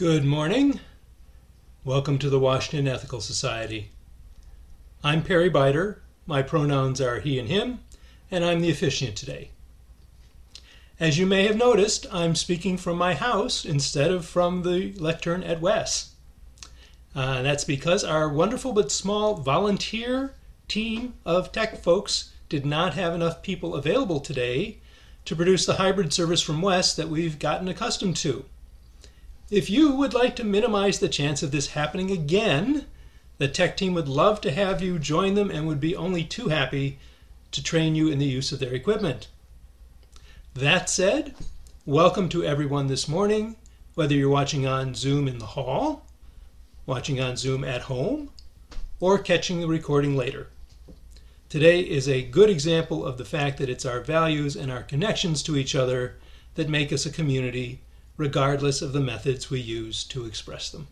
Good morning. Welcome to the Washington Ethical Society. I'm Perry Biter. My pronouns are he and him, and I'm the officiant today. As you may have noticed, I'm speaking from my house instead of from the lectern at Wes. Uh, that's because our wonderful but small volunteer team of tech folks did not have enough people available today to produce the hybrid service from Wes that we've gotten accustomed to. If you would like to minimize the chance of this happening again, the tech team would love to have you join them and would be only too happy to train you in the use of their equipment. That said, welcome to everyone this morning, whether you're watching on Zoom in the hall, watching on Zoom at home, or catching the recording later. Today is a good example of the fact that it's our values and our connections to each other that make us a community regardless of the methods we use to express them.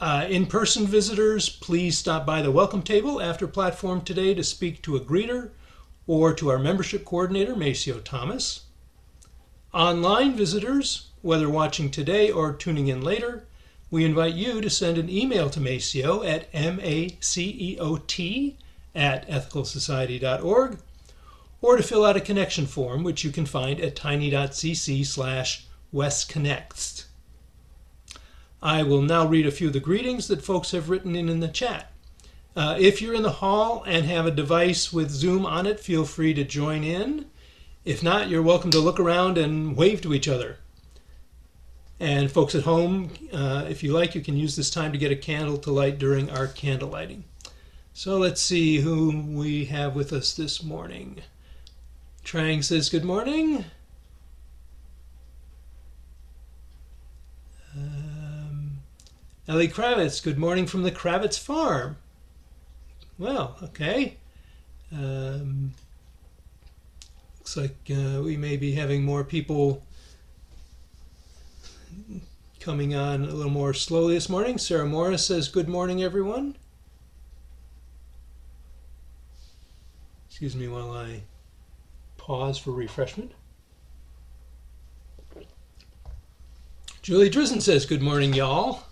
Uh, in person visitors, please stop by the welcome table after platform today to speak to a greeter or to our membership coordinator, Maceo Thomas. Online visitors, whether watching today or tuning in later, we invite you to send an email to Maceo at M-A-C-E-O-T at ethicalsociety.org or to fill out a connection form, which you can find at tiny.cc slash wesconnects. I will now read a few of the greetings that folks have written in in the chat. Uh, if you're in the hall and have a device with Zoom on it, feel free to join in. If not, you're welcome to look around and wave to each other. And folks at home, uh, if you like, you can use this time to get a candle to light during our candle lighting. So let's see who we have with us this morning. Trang says, Good morning. Um, Ellie Kravitz, good morning from the Kravitz farm. Well, okay. Um, looks like uh, we may be having more people coming on a little more slowly this morning. Sarah Morris says, Good morning, everyone. Excuse me while I pause for refreshment. Julie Drizzen says, Good morning, y'all.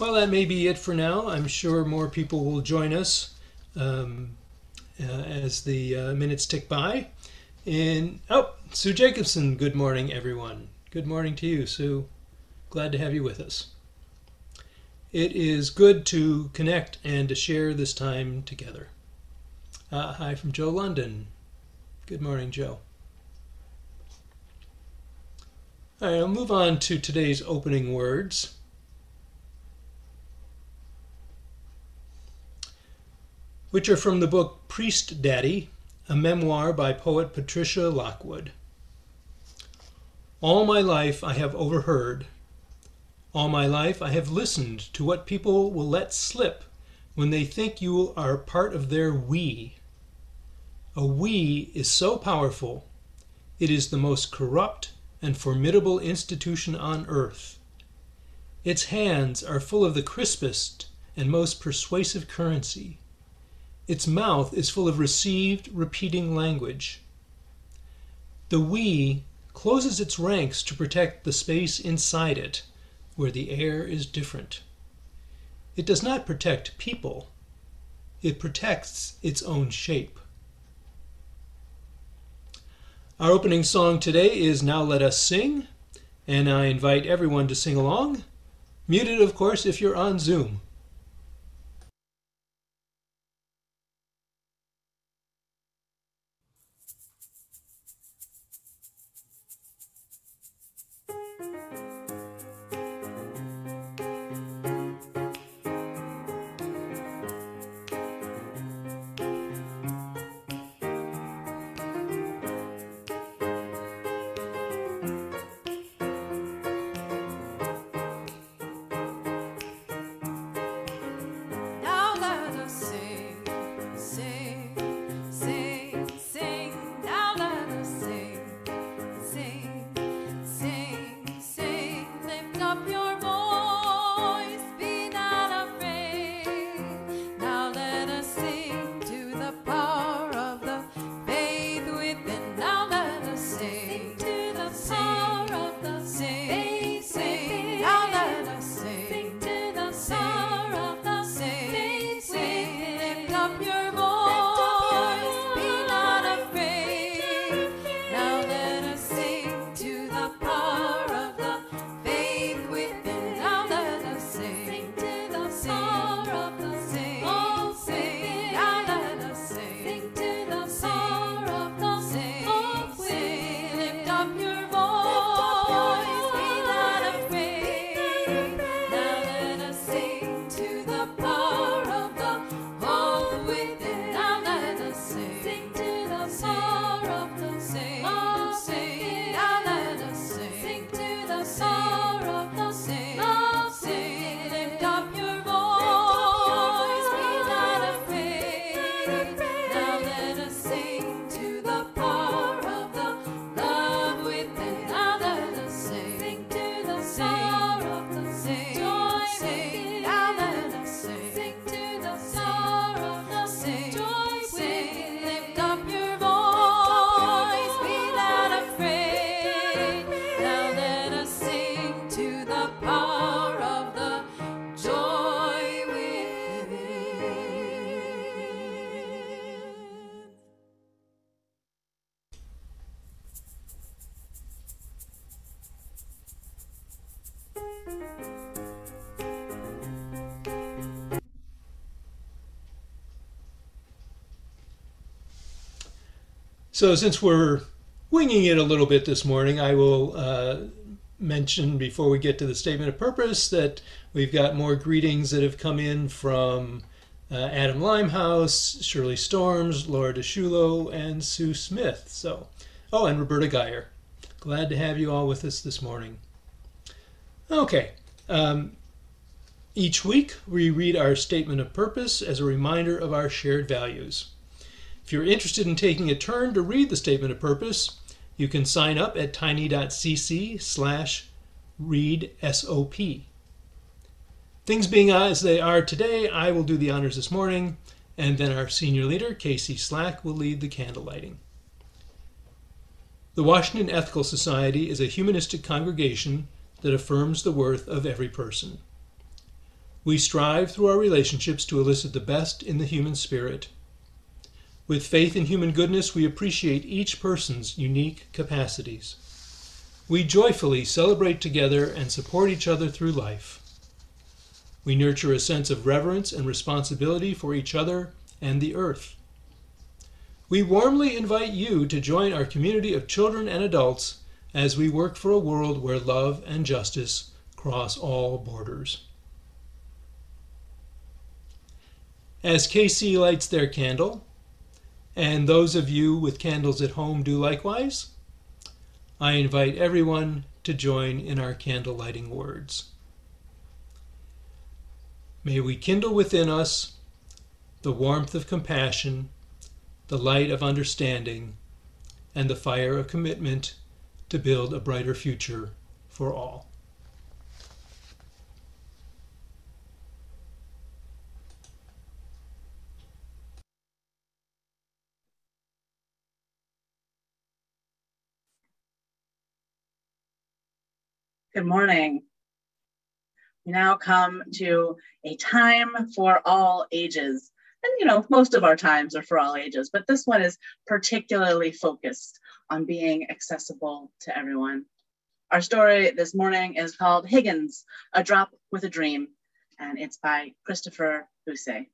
Well, that may be it for now. I'm sure more people will join us um, as the uh, minutes tick by. And oh, Sue Jacobson, good morning, everyone. Good morning to you, Sue. Glad to have you with us. It is good to connect and to share this time together. Uh, hi from Joe London. Good morning, Joe. All right, I'll move on to today's opening words. Which are from the book Priestdaddy, a memoir by poet Patricia Lockwood. All my life I have overheard. All my life I have listened to what people will let slip when they think you are part of their we. A we is so powerful, it is the most corrupt and formidable institution on earth. Its hands are full of the crispest and most persuasive currency. Its mouth is full of received, repeating language. The we closes its ranks to protect the space inside it, where the air is different. It does not protect people, it protects its own shape. Our opening song today is Now Let Us Sing, and I invite everyone to sing along. Muted, of course, if you're on Zoom. So, since we're winging it a little bit this morning, I will uh, mention before we get to the statement of purpose that we've got more greetings that have come in from uh, Adam Limehouse, Shirley Storms, Laura DeShulo, and Sue Smith. So, oh, and Roberta Geyer. Glad to have you all with us this morning. Okay. Um, each week, we read our statement of purpose as a reminder of our shared values. If you're interested in taking a turn to read the statement of purpose, you can sign up at tiny.cc slash read SOP. Things being as they are today, I will do the honors this morning, and then our senior leader, Casey Slack, will lead the candle lighting. The Washington Ethical Society is a humanistic congregation that affirms the worth of every person. We strive through our relationships to elicit the best in the human spirit with faith in human goodness, we appreciate each person's unique capacities. We joyfully celebrate together and support each other through life. We nurture a sense of reverence and responsibility for each other and the earth. We warmly invite you to join our community of children and adults as we work for a world where love and justice cross all borders. As Casey lights their candle, and those of you with candles at home do likewise. I invite everyone to join in our candle lighting words. May we kindle within us the warmth of compassion, the light of understanding, and the fire of commitment to build a brighter future for all. Good morning. We now come to a time for all ages. And you know, most of our times are for all ages, but this one is particularly focused on being accessible to everyone. Our story this morning is called Higgins, A Drop with a Dream, and it's by Christopher Busse.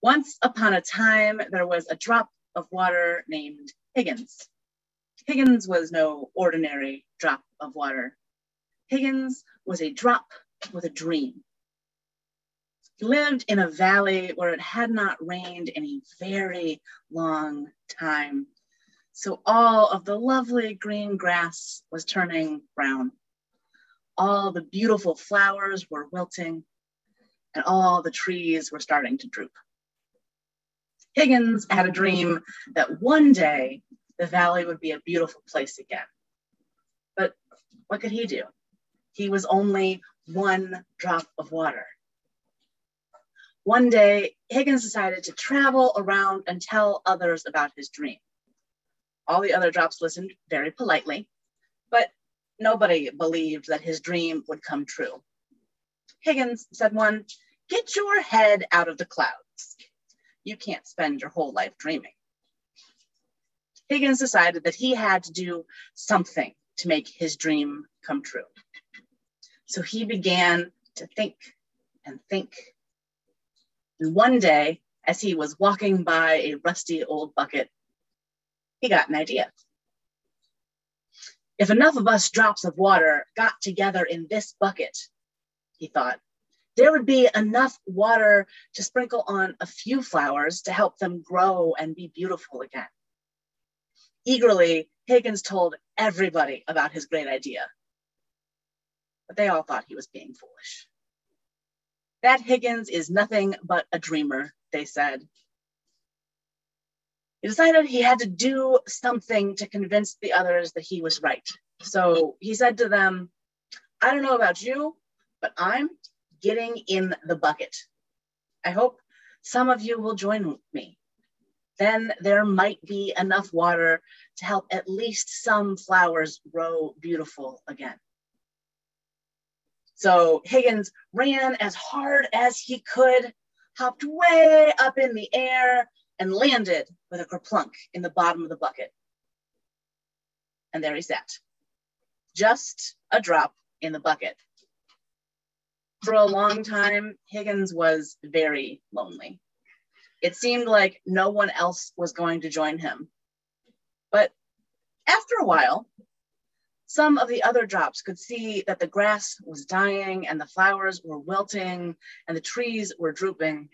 Once upon a time, there was a drop of water named Higgins. Higgins was no ordinary drop of water. Higgins was a drop with a dream. He lived in a valley where it had not rained in a very long time. So all of the lovely green grass was turning brown. All the beautiful flowers were wilting, and all the trees were starting to droop. Higgins had a dream that one day the valley would be a beautiful place again. What could he do? He was only one drop of water. One day, Higgins decided to travel around and tell others about his dream. All the other drops listened very politely, but nobody believed that his dream would come true. Higgins said one, Get your head out of the clouds. You can't spend your whole life dreaming. Higgins decided that he had to do something to make his dream come true. So he began to think and think. And one day, as he was walking by a rusty old bucket, he got an idea. If enough of us drops of water got together in this bucket, he thought, there would be enough water to sprinkle on a few flowers to help them grow and be beautiful again. Eagerly, Higgins told everybody about his great idea. But they all thought he was being foolish. That Higgins is nothing but a dreamer, they said. He decided he had to do something to convince the others that he was right. So he said to them, I don't know about you, but I'm getting in the bucket. I hope some of you will join me then there might be enough water to help at least some flowers grow beautiful again. So Higgins ran as hard as he could, hopped way up in the air, and landed with a kerplunk in the bottom of the bucket. And there he sat, just a drop in the bucket. For a long time, Higgins was very lonely. It seemed like no one else was going to join him. But after a while, some of the other drops could see that the grass was dying and the flowers were wilting and the trees were drooping.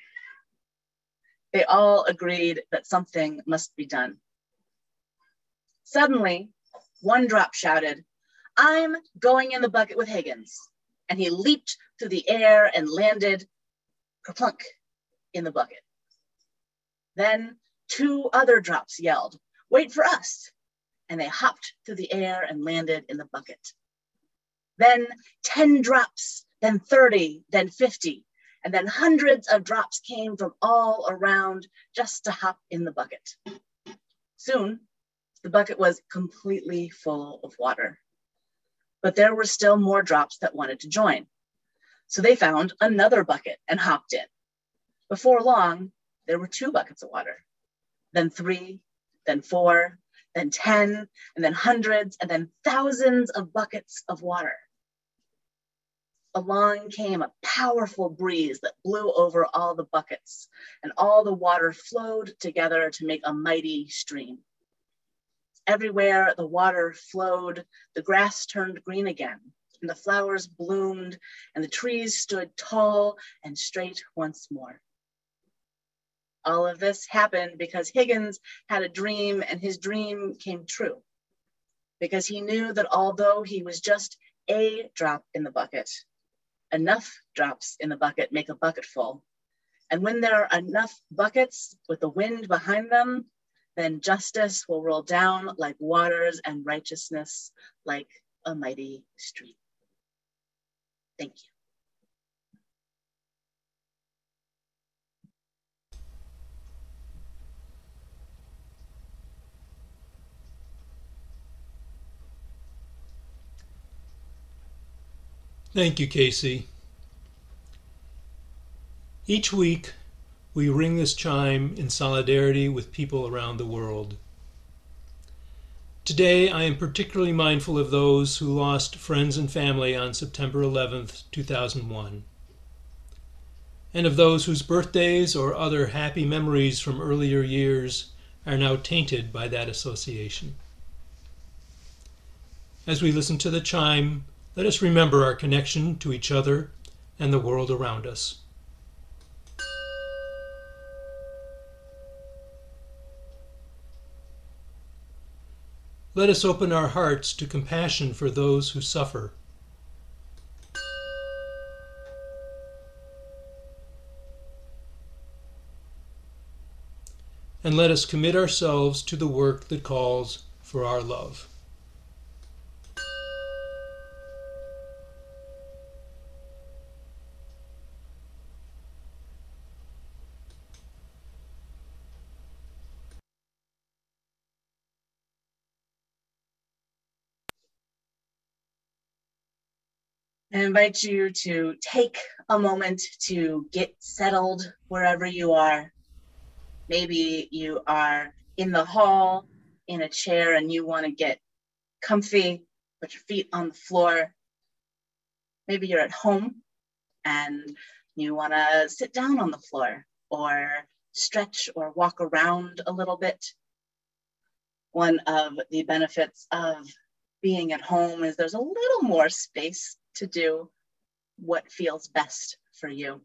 They all agreed that something must be done. Suddenly, one drop shouted, I'm going in the bucket with Higgins. And he leaped through the air and landed kerplunk in the bucket. Then two other drops yelled, Wait for us and they hopped through the air and landed in the bucket. Then 10 drops, then 30, then 50, and then hundreds of drops came from all around just to hop in the bucket. Soon, the bucket was completely full of water. But there were still more drops that wanted to join. So they found another bucket and hopped in. Before long, there were two buckets of water, then three, then four, then 10, and then hundreds, and then thousands of buckets of water. Along came a powerful breeze that blew over all the buckets, and all the water flowed together to make a mighty stream. Everywhere the water flowed, the grass turned green again, and the flowers bloomed, and the trees stood tall and straight once more. All of this happened because Higgins had a dream and his dream came true. Because he knew that although he was just a drop in the bucket, enough drops in the bucket make a bucket full. And when there are enough buckets with the wind behind them, then justice will roll down like waters and righteousness like a mighty stream. Thank you. Thank you, Casey. Each week, we ring this chime in solidarity with people around the world. Today, I am particularly mindful of those who lost friends and family on September 11th, 2001, and of those whose birthdays or other happy memories from earlier years are now tainted by that association. As we listen to the chime, let us remember our connection to each other and the world around us. Let us open our hearts to compassion for those who suffer. And let us commit ourselves to the work that calls for our love. I invite you to take a moment to get settled wherever you are. Maybe you are in the hall in a chair and you want to get comfy, put your feet on the floor. Maybe you're at home and you want to sit down on the floor or stretch or walk around a little bit. One of the benefits of being at home is there's a little more space to do what feels best for you.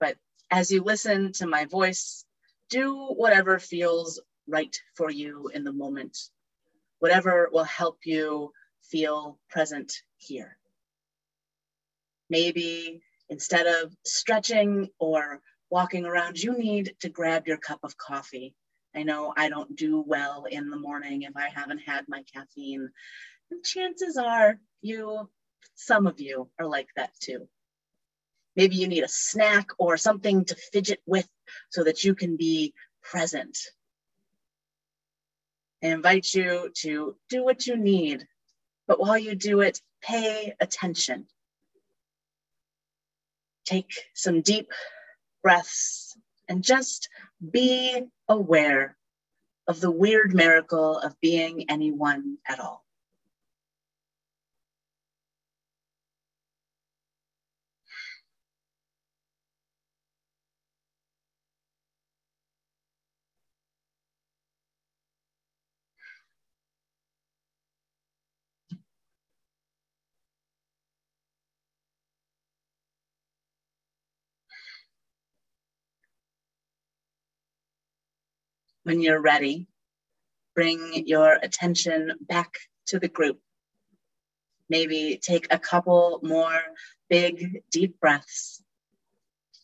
But as you listen to my voice, do whatever feels right for you in the moment, whatever will help you feel present here. Maybe instead of stretching or walking around, you need to grab your cup of coffee. I know I don't do well in the morning if I haven't had my caffeine. And chances are you some of you are like that too. Maybe you need a snack or something to fidget with so that you can be present. I invite you to do what you need, but while you do it, pay attention. Take some deep breaths and just be aware of the weird miracle of being anyone at all. When you're ready, bring your attention back to the group. Maybe take a couple more big, deep breaths.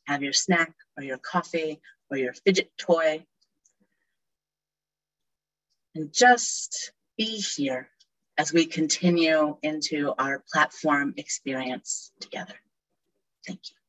Have your snack or your coffee or your fidget toy. And just be here as we continue into our platform experience together. Thank you.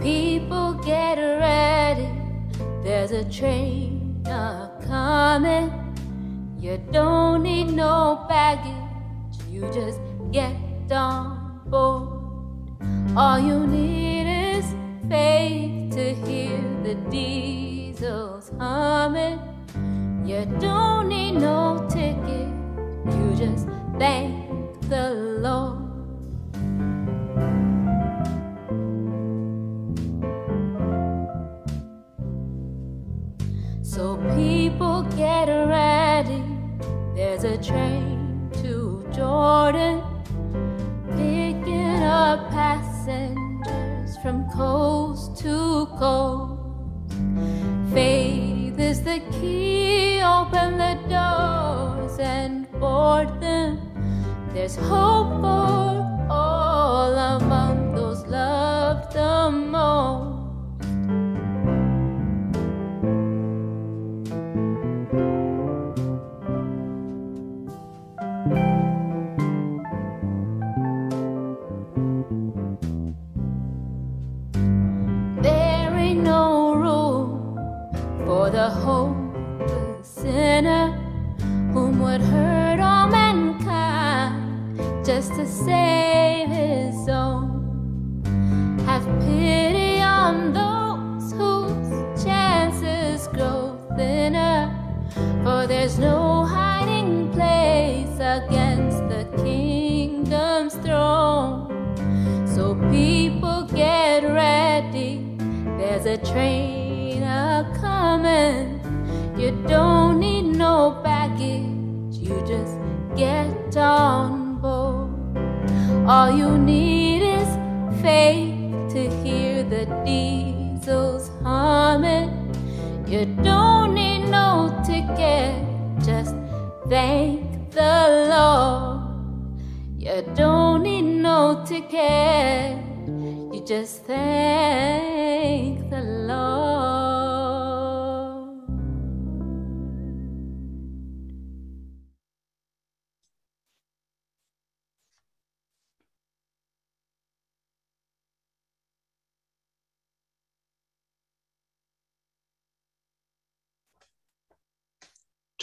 People get ready, there's a train a coming. You don't need no baggage, you just get on board. All you need is faith to hear the diesels humming. You don't need no ticket, you just thank the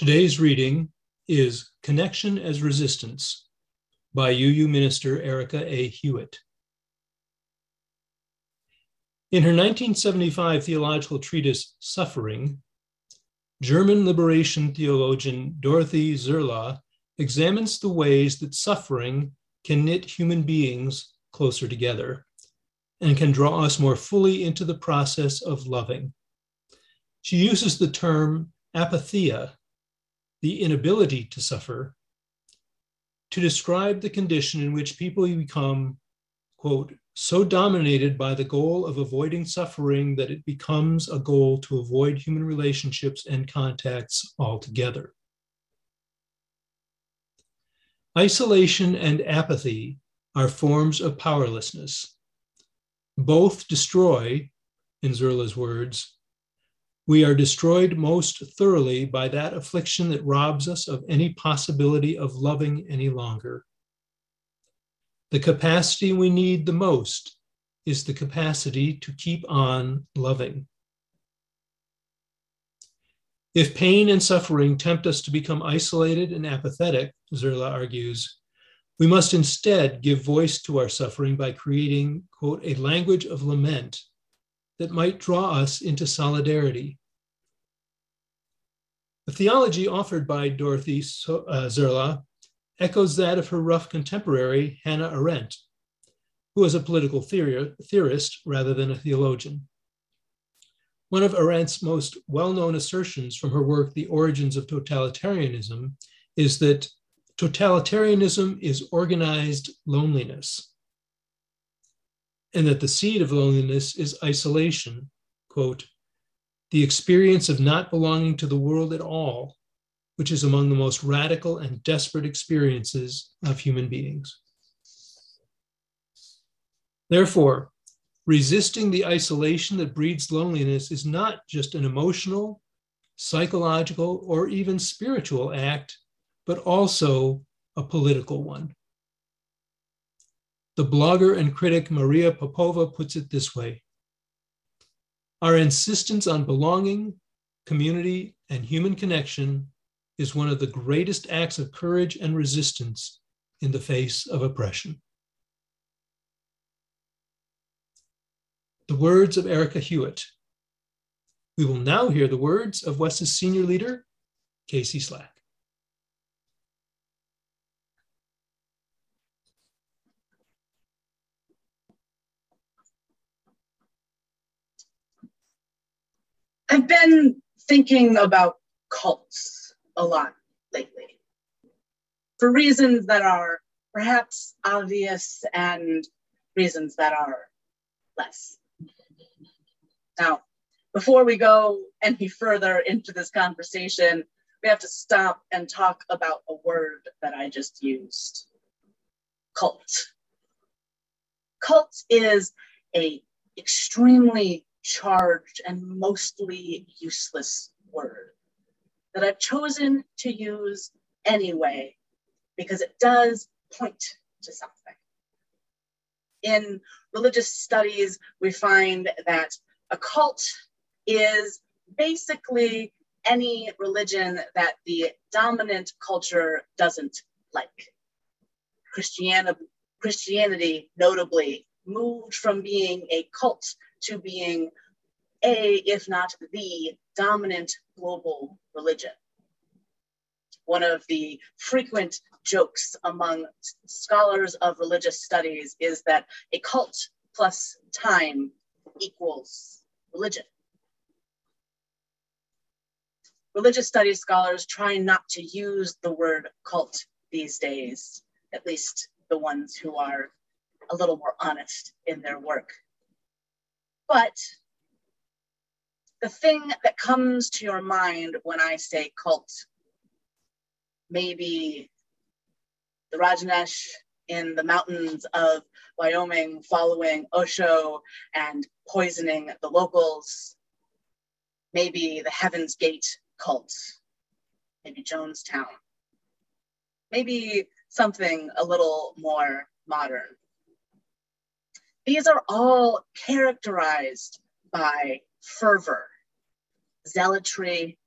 Today's reading is Connection as Resistance by UU Minister Erika A. Hewitt. In her 1975 theological treatise, Suffering, German liberation theologian Dorothee Sölle examines the ways that suffering can knit human beings closer together and can draw us more fully into the process of loving. She uses the term apatheia, the inability to suffer, to describe the condition in which people become, quote, so dominated by the goal of avoiding suffering that it becomes a goal to avoid human relationships and contacts altogether. Isolation and apathy are forms of powerlessness. Both destroy, in Sölle's words, we are destroyed most thoroughly by that affliction that robs us of any possibility of loving any longer. The capacity we need the most is the capacity to keep on loving. If pain and suffering tempt us to become isolated and apathetic, Sölle argues, we must instead give voice to our suffering by creating, quote, a language of lament that might draw us into solidarity. The theology offered by Dorothee uh, Sölle echoes that of her rough contemporary, Hannah Arendt, who was a political theorist rather than a theologian. One of Arendt's most well known assertions from her work, The Origins of Totalitarianism, is that totalitarianism is organized loneliness, and that the seed of loneliness is isolation, quote, the experience of not belonging to the world at all which is among the most radical and desperate experiences of human beings. Therefore, resisting the isolation that breeds loneliness is not just an emotional, psychological, or even spiritual act, but also a political one. The blogger and critic Maria Popova puts it this way Our insistence on belonging, community, and human connection is one of the greatest acts of courage and resistance in the face of oppression. The words of Erika Hewitt. We will now hear the words of WES's senior leader, Casey Slack. I've been thinking about cults a lot lately for reasons that are perhaps obvious and reasons that are less. Now, before we go any further into this conversation, we have to stop and talk about a word that I just used cult. Cult is a extremely charged and mostly useless word that I've chosen to use anyway because it does point to something. In religious studies, we find that a cult is basically any religion that the dominant culture doesn't like. Christianity, Christianity notably moved from being a cult to being a, if not the dominant global religion. One of the frequent jokes among scholars of religious studies is that a cult plus time equals religion. Religious studies scholars try not to use the word cult these days, at least the ones who are a little more honest in their work. But the thing that comes to your mind when I say cult, maybe the Rajneesh in the mountains of Wyoming following Osho and poisoning the locals, maybe the Heaven's Gate cult, maybe Jonestown, maybe something a little more modern. These are all characterized by fervor, zealotry,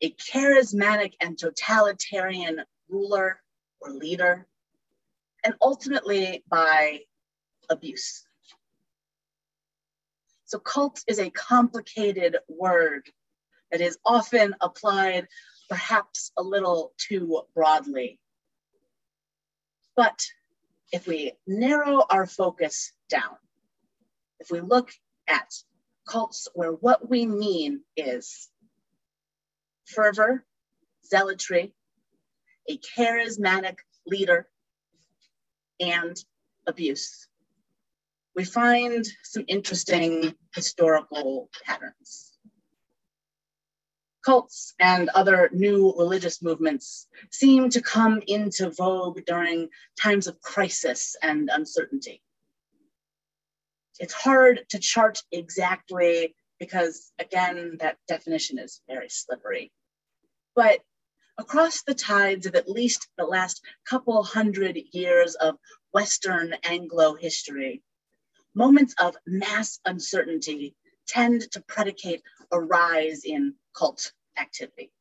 a charismatic and totalitarian ruler or leader, and ultimately by abuse. So, cult is a complicated word that is often applied perhaps a little too broadly. But if we narrow our focus down, if we look at cults where what we mean is fervor, zealotry, a charismatic leader, and abuse. we find some interesting historical patterns. Cults and other new religious movements seem to come into vogue during times of crisis and uncertainty. It's hard to chart exactly because, again, that definition is very slippery. But across the tides of at least the last couple hundred years of Western Anglo history, moments of mass uncertainty tend to predicate a rise in cult activity.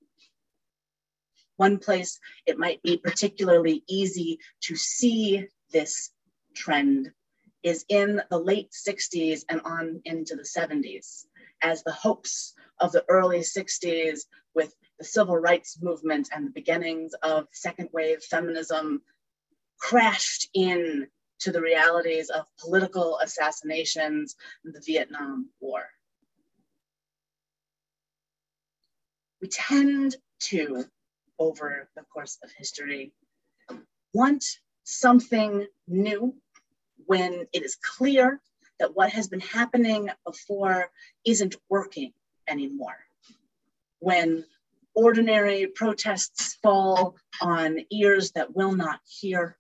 One place it might be particularly easy to see this trend is in the late 60s and on into the 70s, as the hopes of the early 60s with the civil rights movement and the beginnings of second wave feminism crashed in to the realities of political assassinations and the Vietnam War. We tend to, over the course of history, want something new when it is clear that what has been happening before isn't working anymore. When ordinary protests fall on ears that will not hear,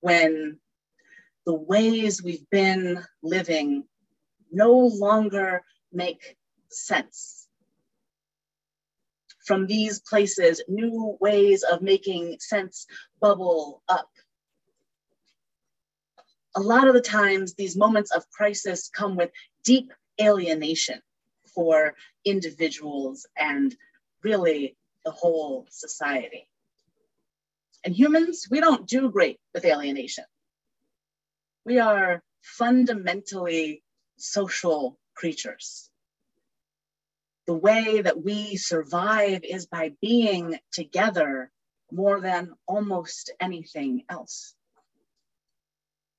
when the ways we've been living no longer make sense. From these places, new ways of making sense bubble up. A lot of the times, these moments of crisis come with deep alienation for individuals and really the whole society. And humans, we don't do great with alienation. We are fundamentally social creatures. The way that we survive is by being together more than almost anything else.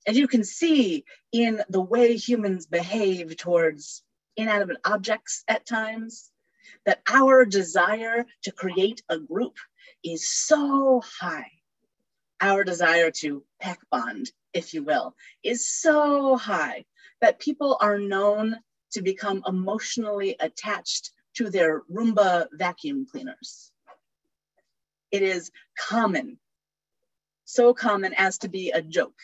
As you can see in the way humans behave towards inanimate objects at times, that our desire to create a group is so high our desire to pack bond, if you will, is so high that people are known to become emotionally attached to their Roomba vacuum cleaners. It is common, so common as to be a joke,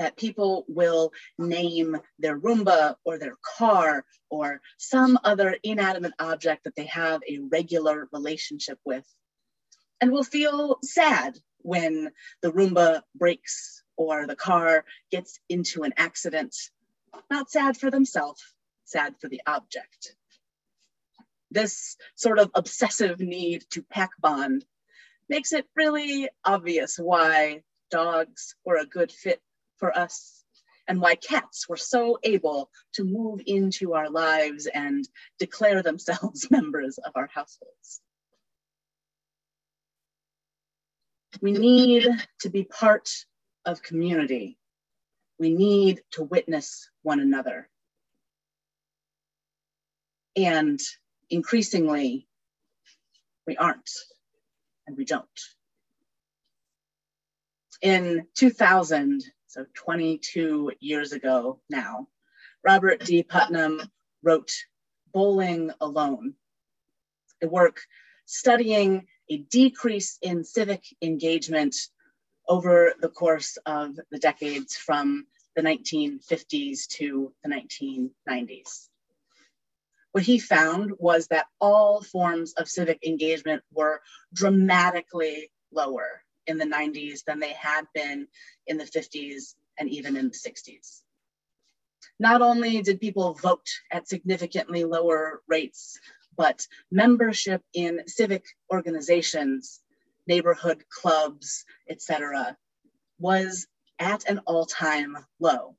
that people will name their Roomba or their car or some other inanimate object that they have a regular relationship with and will feel sad when the Roomba breaks or the car gets into an accident. Not sad for themselves, sad for the object. This sort of obsessive need to pack bond makes it really obvious why dogs were a good fit for us and why cats were so able to move into our lives and declare themselves members of our households. We need to be part of community. We need to witness one another. And increasingly, we aren't and we don't. In 2000, so 22 years ago now, Robert D. Putnam wrote Bowling Alone, a work studying a decrease in civic engagement over the course of the decades from the 1950s to the 1990s. What he found was that all forms of civic engagement were dramatically lower in the 90s than they had been in the 50s and even in the 60s. Not only did people vote at significantly lower rates, but membership in civic organizations, neighborhood clubs, etc., was at an all-time low.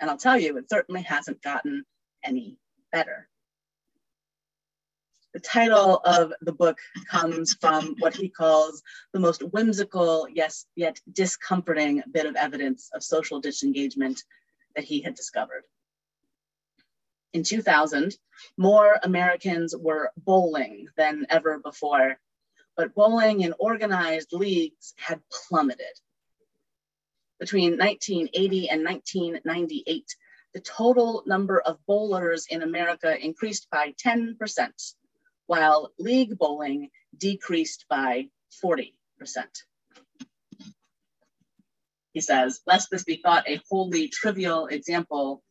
And I'll tell you, it certainly hasn't gotten any better. The title of the book comes from what he calls the most whimsical, yes, yet discomforting bit of evidence of social disengagement that he had discovered. In 2000, more Americans were bowling than ever before, but bowling in organized leagues had plummeted. Between 1980 and 1998, the total number of bowlers in America increased by 10%, while league bowling decreased by 40%. He says, lest this be thought a wholly trivial example,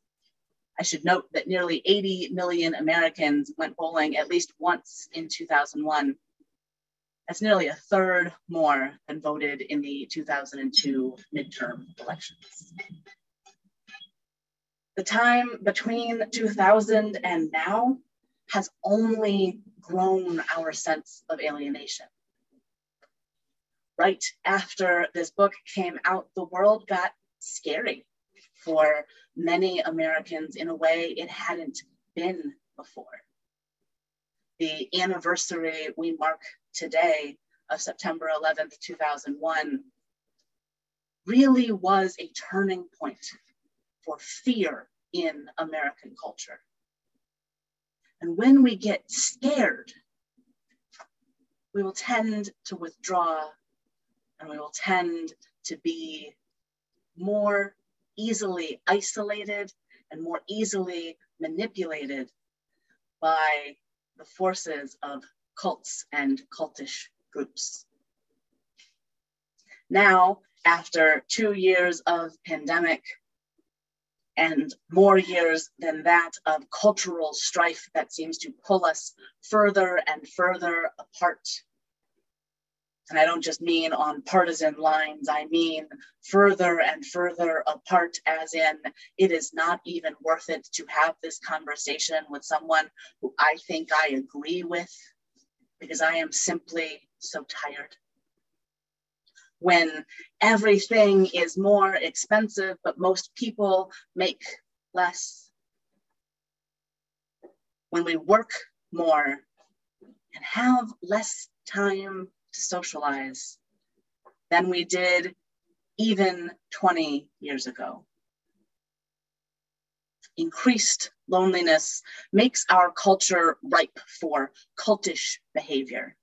I should note that nearly 80 million Americans went bowling at least once in 2001. That's nearly a third more than voted in the 2002 midterm elections. The time between 2000 and now has only grown our sense of alienation. Right after this book came out, the world got scary for many Americans in a way it hadn't been before. The anniversary we mark today of September 11th, 2001, really was a turning point for fear in American culture. And when we get scared, we will tend to withdraw and we will tend to be more easily isolated and more easily manipulated by the forces of cults and cultish groups. Now, after two years of pandemic and more years than that of cultural strife that seems to pull us further and further apart and I don't just mean on partisan lines, I mean further and further apart, as in it is not even worth it to have this conversation with someone who I think I agree with because I am simply so tired. When everything is more expensive, but most people make less. When we work more and have less time to socialize than we did even 20 years ago. Increased loneliness makes our culture ripe for cultish behavior.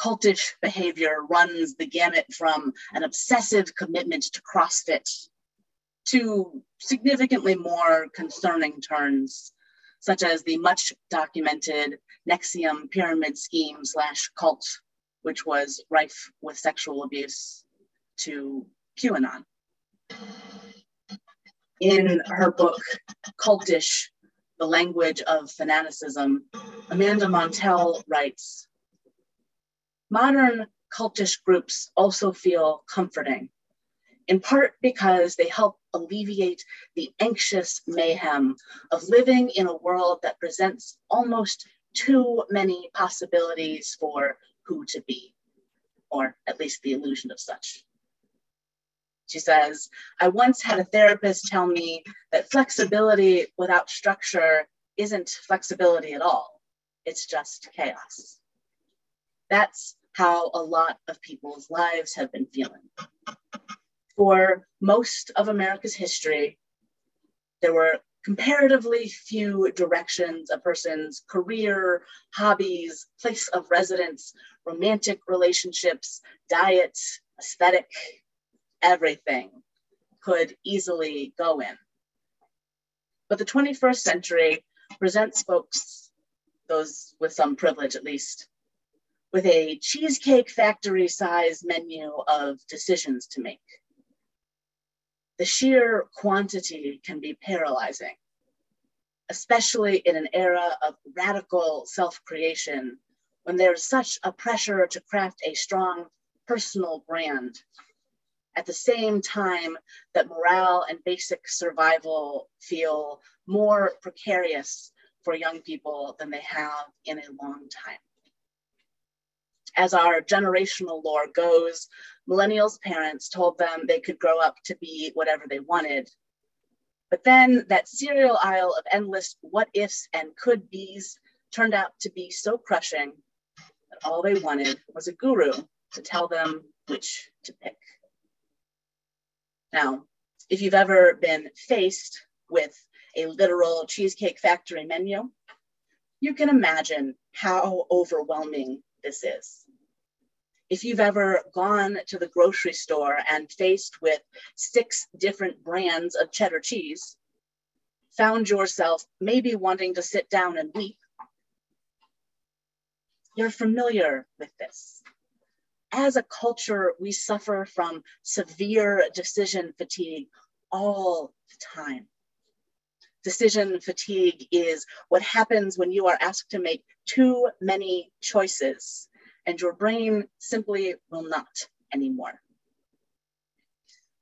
Cultish behavior runs the gamut from an obsessive commitment to CrossFit to significantly more concerning turns such as the much documented NXIVM pyramid scheme slash cult, which was rife with sexual abuse to QAnon. In her book, Cultish, The Language of Fanaticism, Amanda Montell writes, modern cultish groups also feel comforting in part because they help alleviate the anxious mayhem of living in a world that presents almost too many possibilities for who to be, or at least the illusion of such. She says, I once had a therapist tell me that flexibility without structure isn't flexibility at all, it's just chaos. That's how a lot of people's lives have been feeling for most of America's history, there were comparatively few directions a person's career, hobbies, place of residence, romantic relationships, diet, aesthetic, everything could easily go in. But the 21st century presents folks, those with some privilege at least, with a cheesecake factory size menu of decisions to make the sheer quantity can be paralyzing, especially in an era of radical self creation when there's such a pressure to craft a strong personal brand. At the same time that morale and basic survival feel more precarious for young people than they have in a long time as our generational lore goes, millennials' parents told them they could grow up to be whatever they wanted. But then that cereal aisle of endless what ifs and could be's turned out to be so crushing that all they wanted was a guru to tell them which to pick. Now, if you've ever been faced with a literal Cheesecake Factory menu, you can imagine how overwhelming this is. If you've ever gone to the grocery store and faced with six different brands of cheddar cheese, found yourself maybe wanting to sit down and weep, you're familiar with this. As a culture, we suffer from severe decision fatigue all the time. Decision fatigue is what happens when you are asked to make too many choices and your brain simply will not anymore.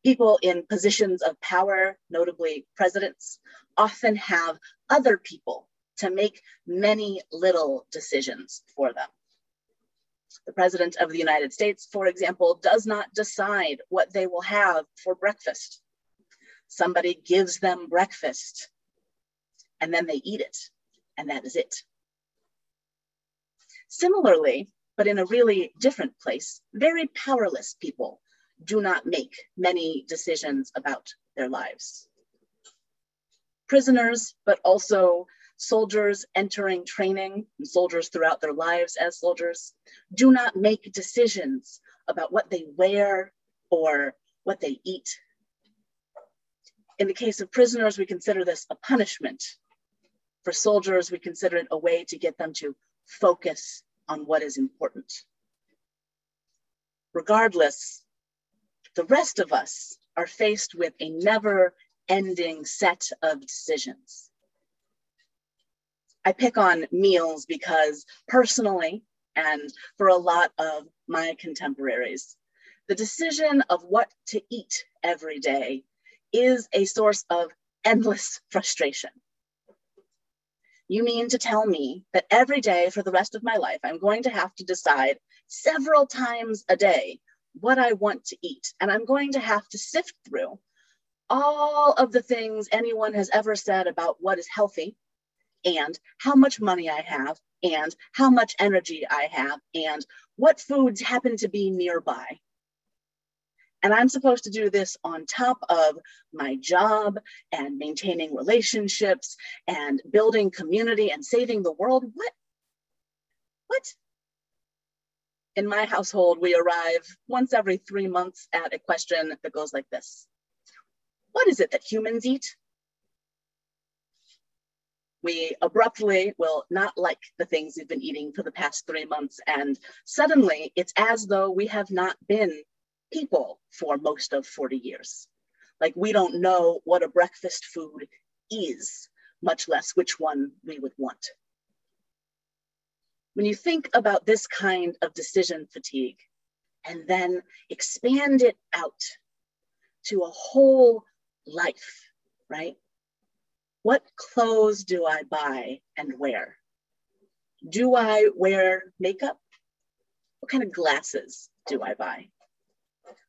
People in positions of power, notably presidents, often have other people to make many little decisions for them. The President of the United States, for example, does not decide what they will have for breakfast. Somebody gives them breakfast and then they eat it, and that is it. Similarly, but in a really different place, very powerless people do not make many decisions about their lives. Prisoners, but also soldiers entering training, and soldiers throughout their lives as soldiers, do not make decisions about what they wear or what they eat. In the case of prisoners, we consider this a punishment. For soldiers, we consider it a way to get them to focus on what is important. Regardless, the rest of us are faced with a never ending set of decisions. I pick on meals because personally, and for a lot of my contemporaries, the decision of what to eat every day is a source of endless frustration. You mean to tell me that every day for the rest of my life, I'm going to have to decide several times a day what I want to eat. And I'm going to have to sift through all of the things anyone has ever said about what is healthy and how much money I have and how much energy I have and what foods happen to be nearby. And I'm supposed to do this on top of my job and maintaining relationships and building community and saving the world. What? What? In my household, we arrive once every three months at a question that goes like this What is it that humans eat? we abruptly will not like the things we've been eating for the past three months. And suddenly it's as though we have not been people for most of 40 years. Like we don't know what a breakfast food is, much less which one we would want. When you think about this kind of decision fatigue and then expand it out to a whole life, right? What clothes do I buy and wear? Do I wear makeup? What kind of glasses do I buy?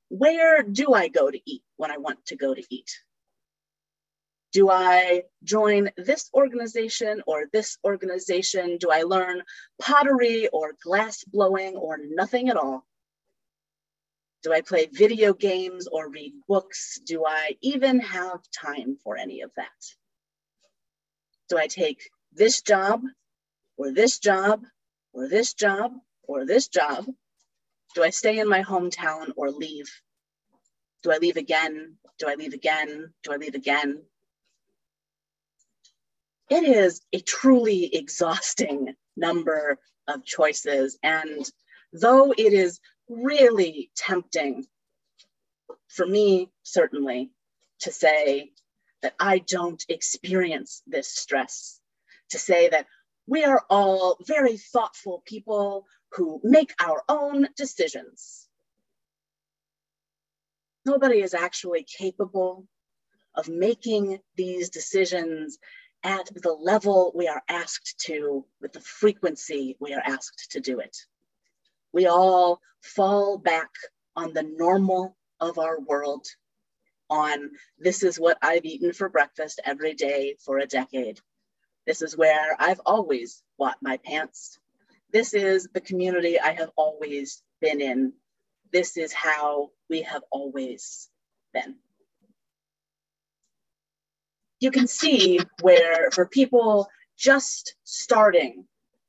Where do I go to eat when I want to go to eat? Do I join this organization or this organization? Do I learn pottery or glass blowing or nothing at all? Do I play video games or read books? Do I even have time for any of that? Do I take this job or this job or this job or this job do I stay in my hometown or leave? Do I leave again? Do I leave again? Do I leave again? It is a truly exhausting number of choices. And though it is really tempting for me, certainly, to say that I don't experience this stress, to say that we are all very thoughtful people who make our own decisions. Nobody is actually capable of making these decisions at the level we are asked to, with the frequency we are asked to do it. We all fall back on the normal of our world, on this is what I've eaten for breakfast every day for a decade. This is where I've always bought my pants. This is the community I have always been in. This is how we have always been. You can see where, for people just starting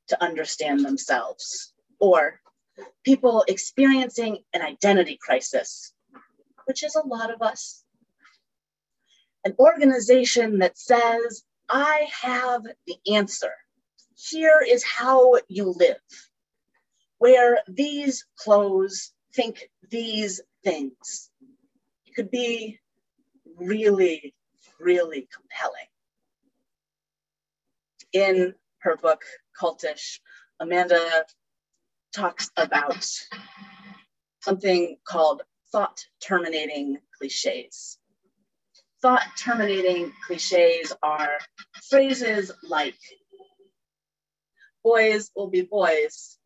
to understand themselves, or people experiencing an identity crisis, which is a lot of us. An organization that says, I have the answer. Here is how you live. Wear these clothes think these things. It could be really, really compelling. In her book, Cultish, Amanda talks about something called thought terminating cliches. Thought terminating cliches are phrases like, boys will be boys.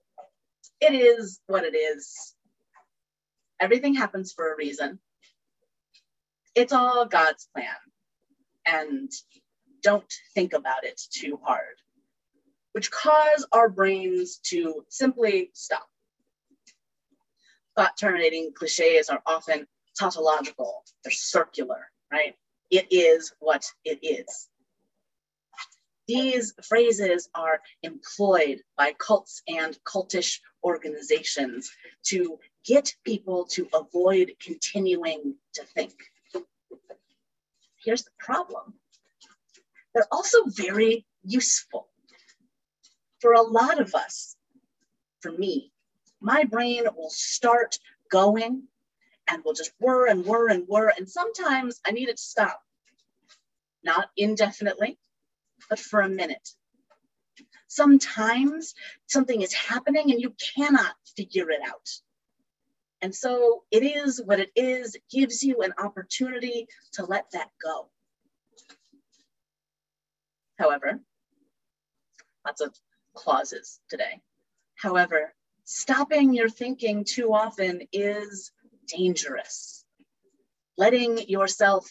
It is what it is. Everything happens for a reason. It's all God's plan. And don't think about it too hard which cause our brains to simply stop. Thought terminating cliches are often tautological, they're circular, right? It is what it is. These phrases are employed by cults and cultish organizations to get people to avoid continuing to think. Here's the problem they're also very useful for a lot of us, for me, my brain will start going and will just whir and whir and whir. And sometimes I need it to stop, not indefinitely, but for a minute. Sometimes something is happening and you cannot figure it out. And so it is what it is, gives you an opportunity to let that go. However, lots of clauses today. However, stopping your thinking too often is dangerous. Letting yourself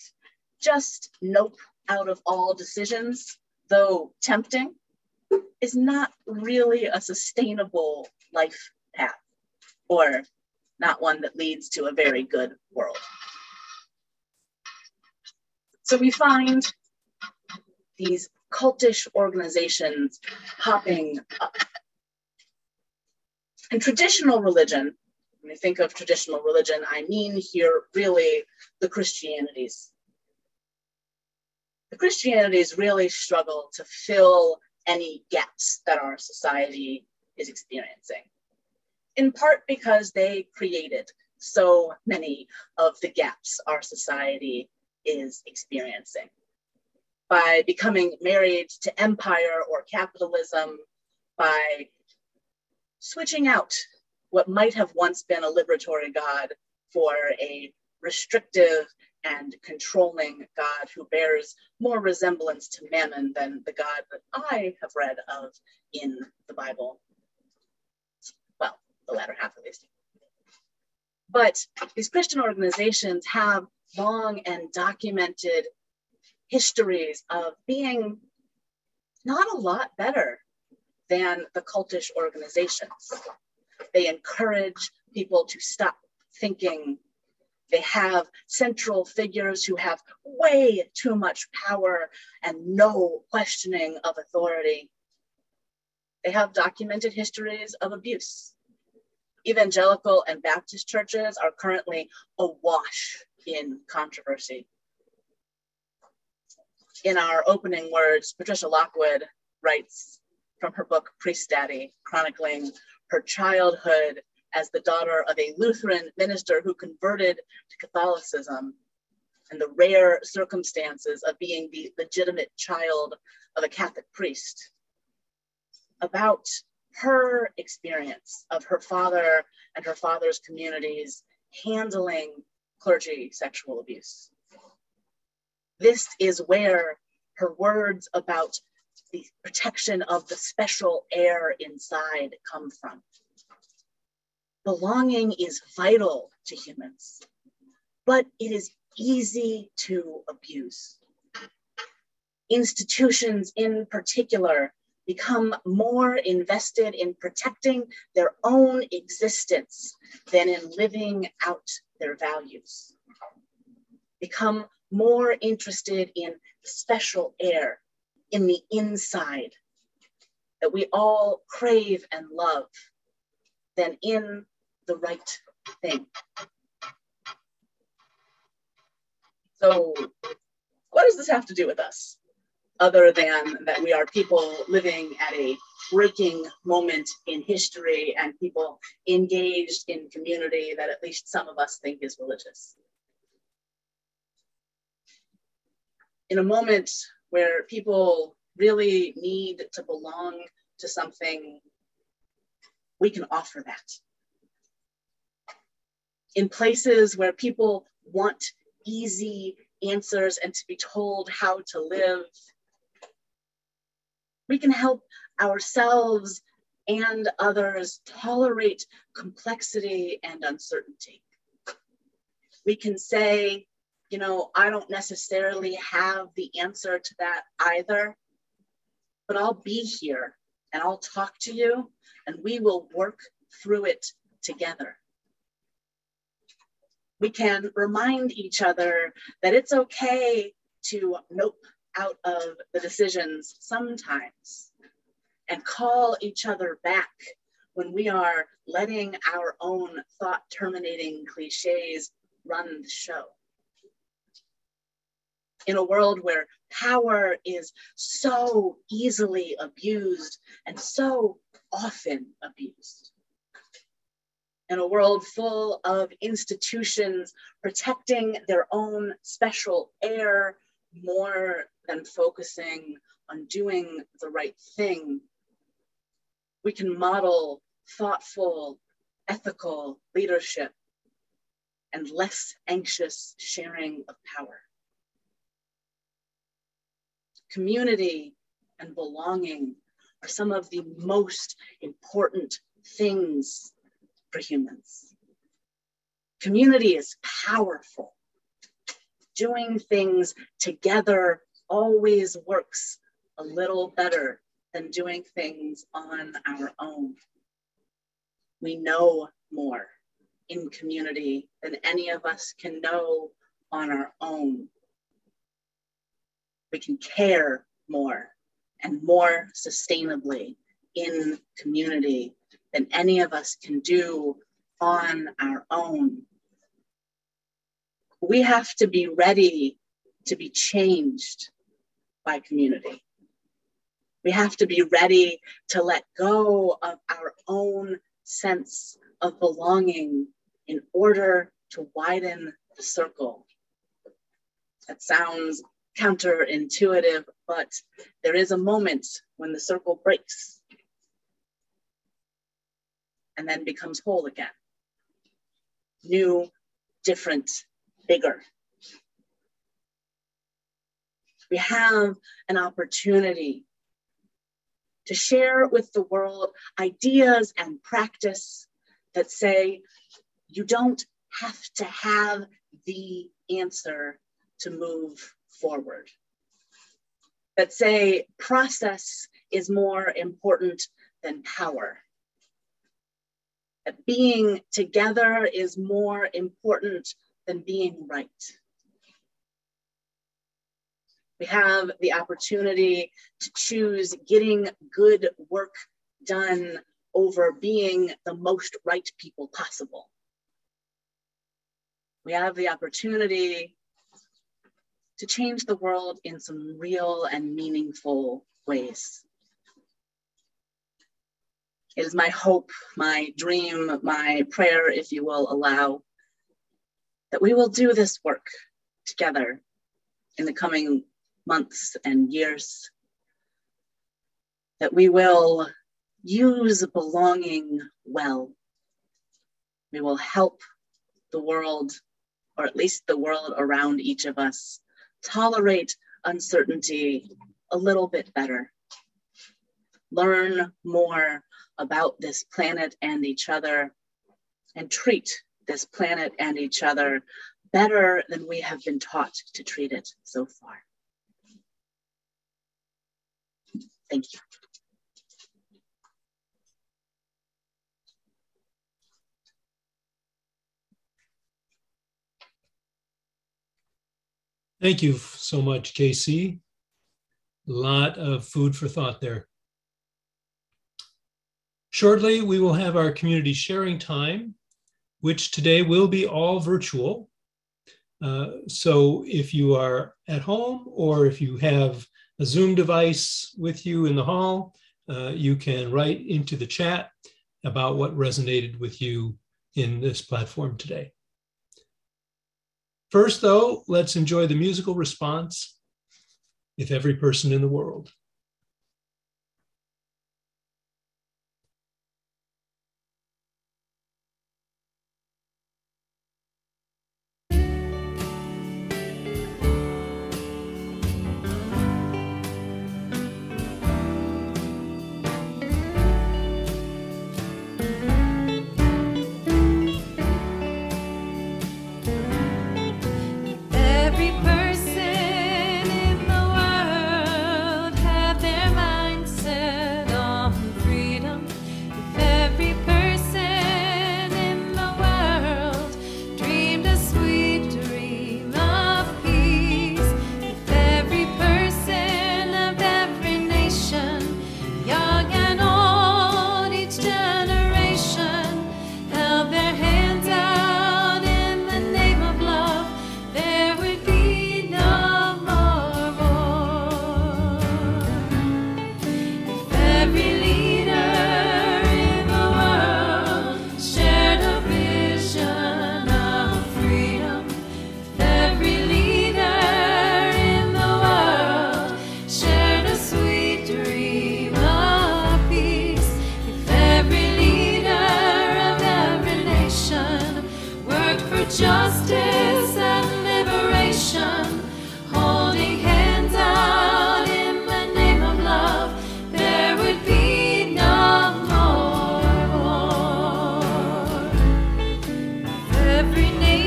just nope out of all decisions, though tempting, is not really a sustainable life path or not one that leads to a very good world. So we find these cultish organizations popping up. And traditional religion, when I think of traditional religion, I mean here really the Christianities. The Christianities really struggle to fill any gaps that our society is experiencing, in part because they created so many of the gaps our society is experiencing. By becoming married to empire or capitalism, by switching out what might have once been a liberatory God for a restrictive and controlling God who bears more resemblance to Mammon than the God that I have read of in the Bible. Well, the latter half at least. But these Christian organizations have long and documented histories of being not a lot better than the cultish organizations. They encourage people to stop thinking. They have central figures who have way too much power and no questioning of authority. They have documented histories of abuse. Evangelical and Baptist churches are currently awash in controversy in our opening words, Patricia Lockwood writes from her book Priestdaddy, chronicling her childhood as the daughter of a Lutheran minister who converted to Catholicism and the rare circumstances of being the legitimate child of a Catholic priest. About her experience of her father and her father's communities handling clergy sexual abuse. This is where her words about the protection of the special air inside come from. Belonging is vital to humans, but it is easy to abuse. Institutions, in particular, become more invested in protecting their own existence than in living out their values. Become more interested in special air in the inside that we all crave and love, than in the right thing. So, what does this have to do with us? Other than that, we are people living at a breaking moment in history and people engaged in community that at least some of us think is religious. In a moment where people really need to belong to something, we can offer that. In places where people want easy answers and to be told how to live, we can help ourselves and others tolerate complexity and uncertainty. We can say, you know, I don't necessarily have the answer to that either, but I'll be here and I'll talk to you and we will work through it together. We can remind each other that it's okay to nope out of the decisions sometimes and call each other back when we are letting our own thought terminating cliches run the show. In a world where power is so easily abused and so often abused. In a world full of institutions protecting their own special air more than focusing on doing the right thing we can model thoughtful, ethical leadership and less anxious sharing of power. Community and belonging are some of the most important things for humans. Community is powerful. Doing things together always works a little better than doing things on our own. We know more in community than any of us can know on our own. We can care more and more sustainably in community than any of us can do on our own. We have to be ready to be changed by community. We have to be ready to let go of our own sense of belonging in order to widen the circle. That sounds counterintuitive, but there is a moment when the circle breaks and then becomes whole again. New, different, bigger. We have an opportunity to share with the world ideas and practice that say you don't have to have the answer to move forward. That say process is more important than power. Being together is more important than being right. We have the opportunity to choose getting good work done over being the most right people possible. We have the opportunity to change the world in some real and meaningful ways. It is my hope, my dream, my prayer, if you will allow, that we will do this work together in the coming months and years. That we will use belonging well. We will help the world, or at least the world around each of us, tolerate uncertainty a little bit better. Learn more about this planet and each other, and treat this planet and each other better than we have been taught to treat it so far. Thank you. Thank you so much, Casey. A lot of food for thought there. Shortly, we will have our community sharing time, which today will be all virtual. Uh, so if you are at home or if you have a Zoom device with you in the hall, uh, you can write into the chat about what resonated with you in this platform today. First, though, let's enjoy the musical response, If Every Person in the World.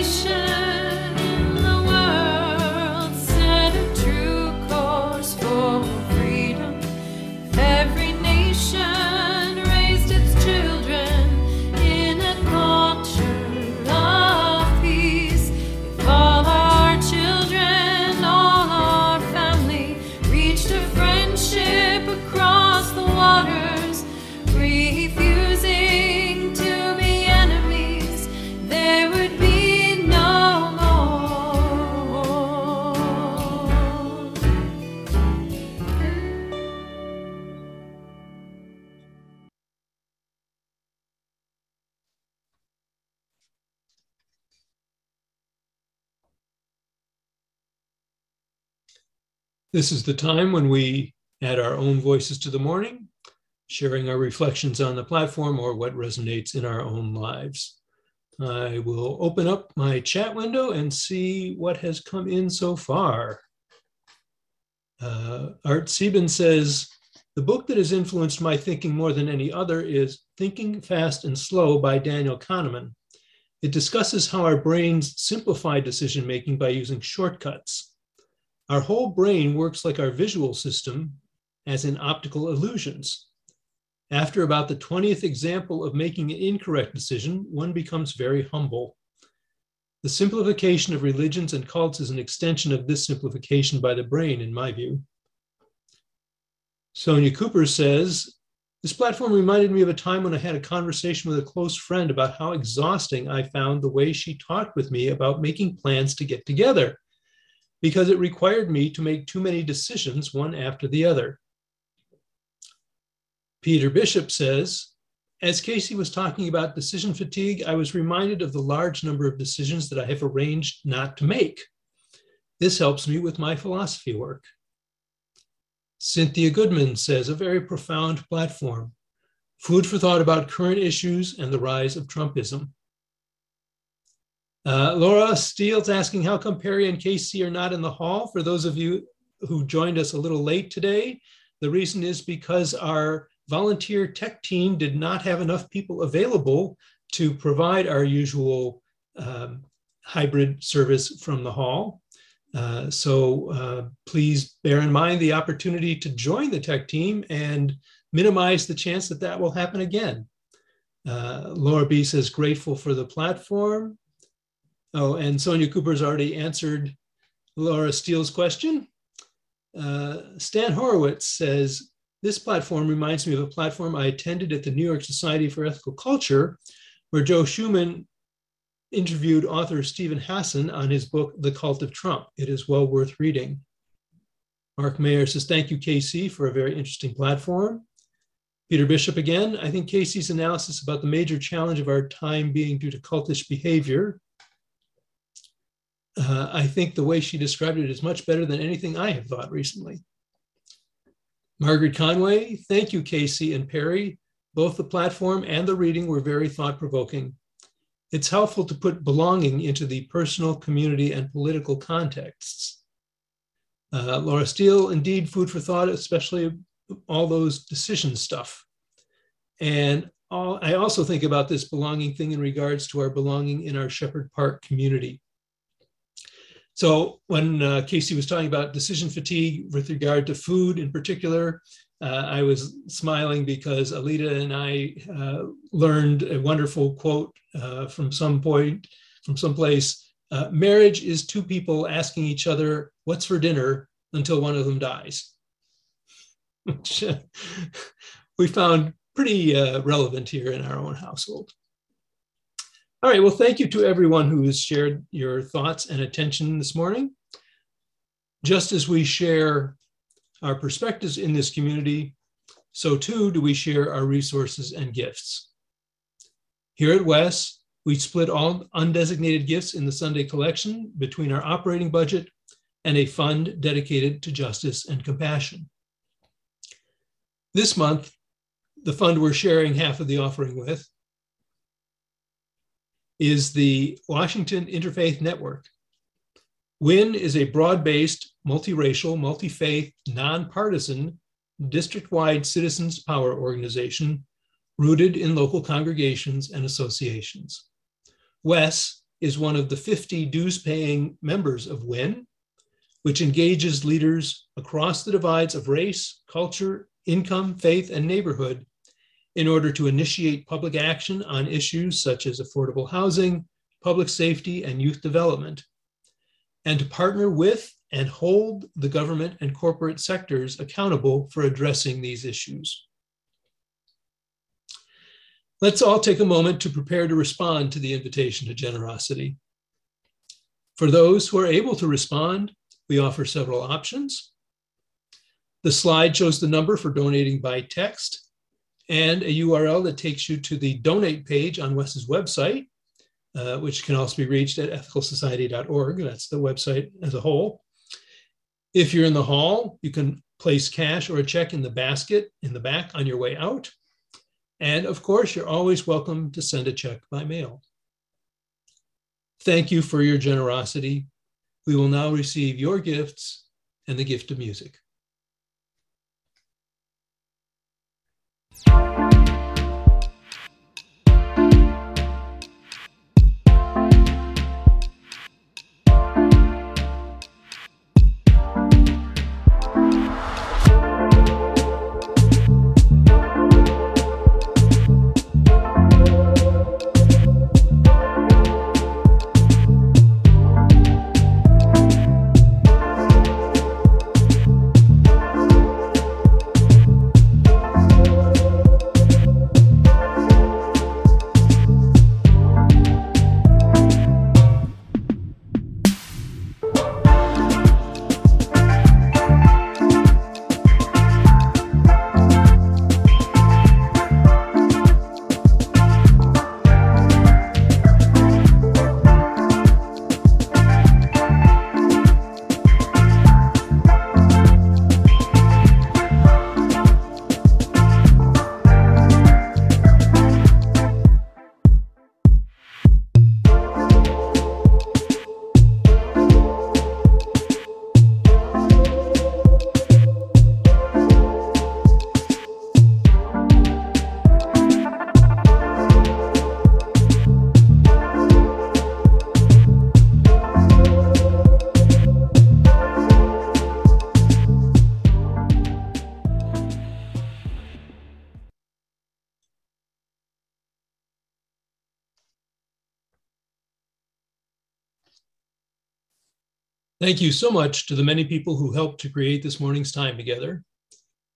Every This is the time when we add our own voices to the morning, sharing our reflections on the platform or what resonates in our own lives. I will open up my chat window and see what has come in so far. Uh, Art Sieben says, the book that has influenced my thinking more than any other is Thinking Fast and Slow by Daniel Kahneman. It discusses how our brains simplify decision making by using shortcuts. Our whole brain works like our visual system, as in optical illusions. After about the 20th example of making an incorrect decision, one becomes very humble. The simplification of religions and cults is an extension of this simplification by the brain, in my view. Sonia Cooper says, This platform reminded me of a time when I had a conversation with a close friend about how exhausting I found the way she talked with me about making plans to get together, because it required me to make too many decisions one after the other. Peter Bishop says, as Casey was talking about decision fatigue, I was reminded of the large number of decisions that I have arranged not to make. This helps me with my philosophy work. Cynthia Goodman says, a very profound platform. Food for thought about current issues and the rise of Trumpism. Uh, Laura Steele's asking how come Perry and Casey are not in the hall? For those of you who joined us a little late today, the reason is because our volunteer tech team did not have enough people available to provide our usual um, hybrid service from the hall. Uh, so uh, please bear in mind the opportunity to join the tech team and minimize the chance that that will happen again. Uh, Laura B says, grateful for the platform. Oh, and Sonia Cooper's already answered Laura Steele's question. Uh, Stan Horowitz says, this platform reminds me of a platform I attended at the New York Society for Ethical Culture, where Joe Schuman interviewed author Steven Hassan on his book, The Cult of Trump. It is well worth reading. Mark Mayer says, Thank you, Casey, for a very interesting platform. Peter Bishop again, I think Casey's analysis about the major challenge of our time being due to cultish behavior. Uh, I think the way she described it is much better than anything I have thought recently. Margaret Conway, thank you, Casey and Perry. Both the platform and the reading were very thought provoking. It's helpful to put belonging into the personal, community, and political contexts. Uh, Laura Steele, indeed, food for thought, especially all those decision stuff. And all, I also think about this belonging thing in regards to our belonging in our Shepherd Park community. So when uh, Casey was talking about decision fatigue with regard to food in particular, uh, I was smiling because Alita and I uh, learned a wonderful quote uh, from some point, from some place. Uh, marriage is two people asking each other what's for dinner until one of them dies. Which uh, we found pretty relevant here in our own household. All right, well, thank you to everyone who has shared your thoughts and attention this morning. Just as we share our perspectives in this community, so too do we share our resources and gifts. Here at WES, we split all undesignated gifts in the Sunday collection between our operating budget and a fund dedicated to justice and compassion. This month, the fund we're sharing half of the offering with is the Washington Interfaith Network. WIN is a broad based, multiracial, multi faith, nonpartisan, district wide citizens' power organization rooted in local congregations and associations. WES is one of the 50 dues paying members of WIN, which engages leaders across the divides of race, culture, income, faith, and neighborhood in order to initiate public action on issues such as affordable housing, public safety, and youth development, and to partner with and hold the government and corporate sectors accountable for addressing these issues. Let's all take a moment to prepare to respond to the invitation to generosity. For those who are able to respond, we offer several options. The slide shows the number for donating by text and a URL that takes you to the donate page on WES's website, uh, which can also be reached at ethicalsociety.org. That's the website as a whole. If you're in the hall, you can place cash or a check in the basket in the back on your way out. And of course, you're always welcome to send a check by mail. Thank you for your generosity. We will now receive your gifts and the gift of music. you Thank you so much to the many people who helped to create this morning's time together.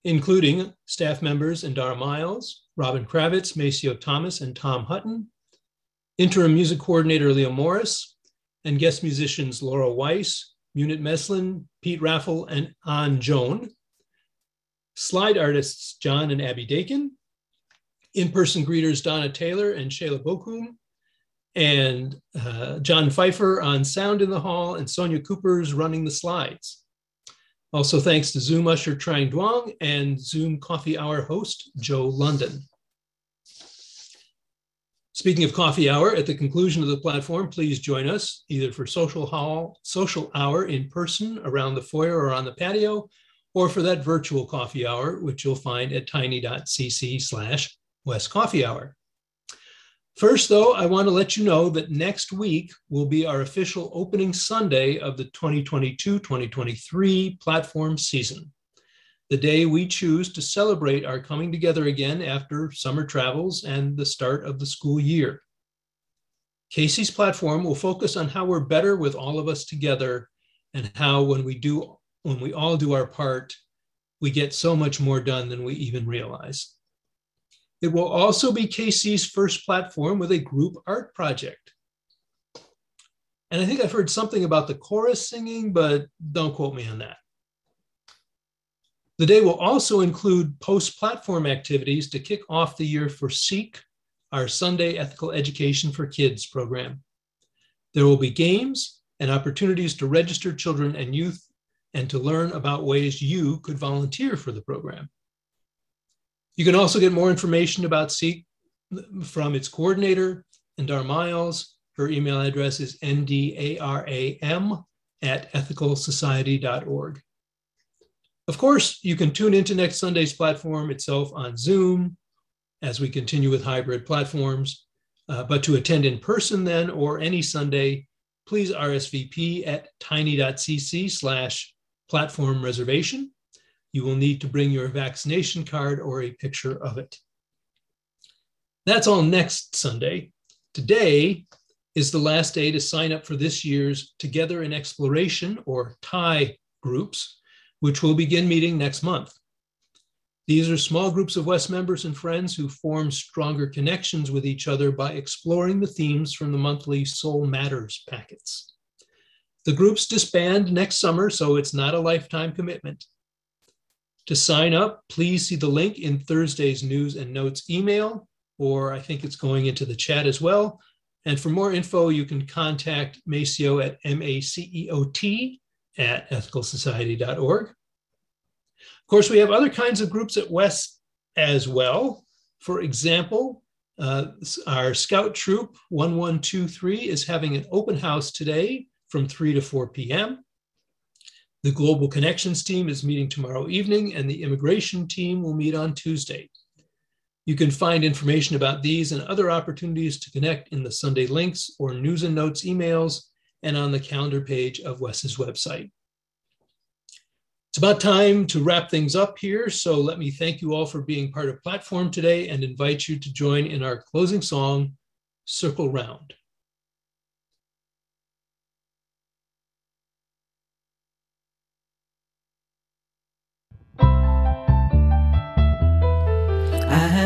including staff members Indara Miles, Robin Kravitz, Maceo Thomas, and Tom Hutton, interim music coordinator Leo Morris, and guest musicians Laura Weiss, Munit Meslin, Pete Raffel, and An Joan. Slide artists John and Abby Dakin, in-person greeters Donna Taylor and Shayla Bokum, and uh, John Pfeiffer on sound in the hall, and Sonia Cooper's running the slides. Also, thanks to Zoom usher Trang Duong and Zoom coffee hour host Joe London. Speaking of coffee hour, at the conclusion of the platform, please join us either for social hall, social hour in person around the foyer or on the patio, or for that virtual coffee hour, which you'll find at tiny.cc slash West Coffee Hour. First, though, I want to let you know that next week will be our official opening Sunday of the 2022 2023 platform season, the day we choose to celebrate our coming together again after summer travels and the start of the school year. Casey's platform will focus on how we're better with all of us together and how when we do when we all do our part, we get so much more done than we even realize. It will also be Casey's first platform with a group art project. And I think I've heard something about the chorus singing, but don't quote me on that. The day will also include post platform activities to kick off the year for SEEK, our Sunday Ethical Education for Kids program. There will be games and opportunities to register children and youth and to learn about ways you could volunteer for the program. You can also get more information about SEEK from its coordinator, Indar Miles. Her email address is ndaram at ethicalsociety.org. Of course, you can tune into next Sunday's platform itself on Zoom as we continue with hybrid platforms. Uh, but to attend in person then or any Sunday, please RSVP at tiny.cc slash platform reservation you will need to bring your vaccination card or a picture of it. That's all next Sunday. Today is the last day to sign up for this year's Together in Exploration or TIE groups, which will begin meeting next month. These are small groups of West members and friends who form stronger connections with each other by exploring the themes from the monthly Soul Matters packets. The groups disband next summer, so it's not a lifetime commitment. To sign up, please see the link in Thursday's news and notes email, or I think it's going into the chat as well. And for more info, you can contact Maceo at M-A-C-E-O-T at ethicalsociety.org. Of course, we have other kinds of groups at West as well. For example, uh, our Scout Troop 1123 is having an open house today from 3 to 4 p.m. The Global Connections team is meeting tomorrow evening, and the immigration team will meet on Tuesday. You can find information about these and other opportunities to connect in the Sunday links or news and notes emails and on the calendar page of Wes's website. It's about time to wrap things up here, so let me thank you all for being part of Platform today and invite you to join in our closing song, Circle Round.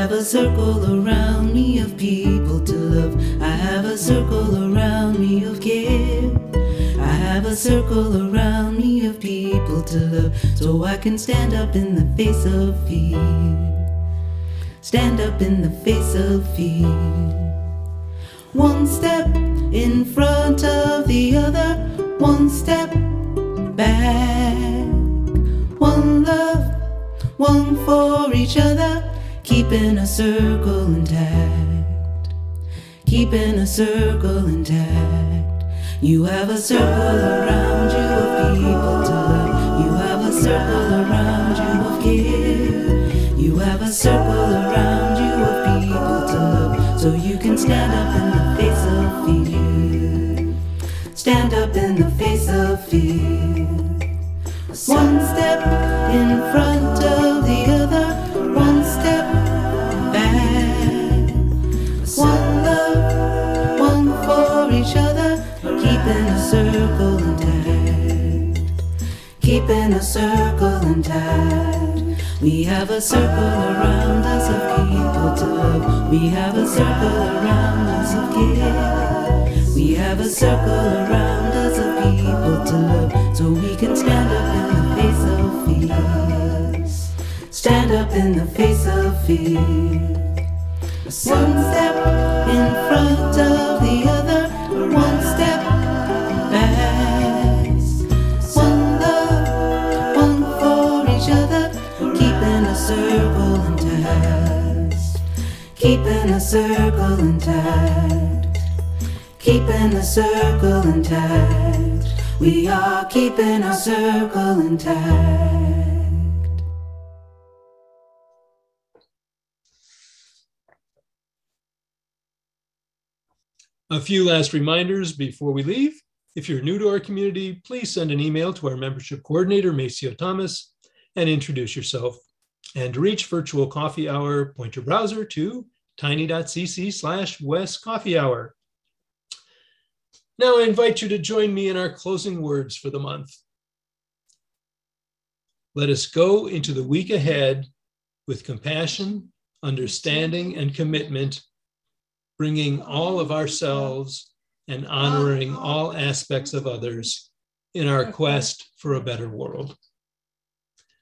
Have a circle around me of people to love. I have a circle around me of care. I have a circle around me of people to love. So I can stand up in the face of fear. Stand up in the face of fear. One step in front of the other, one step back. One love, one for each other keeping a circle intact, keeping a circle intact. You have a circle around you of people to love. You have a circle around you of care. You have a circle around you of people to love, so you can stand up in the face of fear. Stand up in the face of fear. One step in front intact, keeping a circle intact. We have a circle around us of people to love. We have a circle around us of care. We have a circle around us of people to love, so we can stand up in the face of fear. Stand up in the face of fear. One step in front of the other, Keeping a circle intact. Keeping the circle intact. We are keeping our circle intact. A few last reminders before we leave. If you're new to our community, please send an email to our membership coordinator, Maceo Thomas, and introduce yourself. And to reach virtual coffee hour, point your browser to tiny.cc slash West Coffee Hour. Now I invite you to join me in our closing words for the month. Let us go into the week ahead with compassion, understanding, and commitment bringing all of ourselves and honoring all aspects of others in our quest for a better world.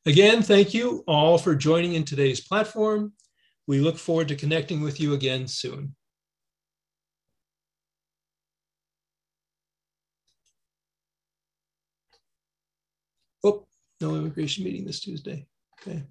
Again, thank you all for joining in today's platform. We look forward to connecting with you again soon. Oh, no immigration meeting this Tuesday. Okay.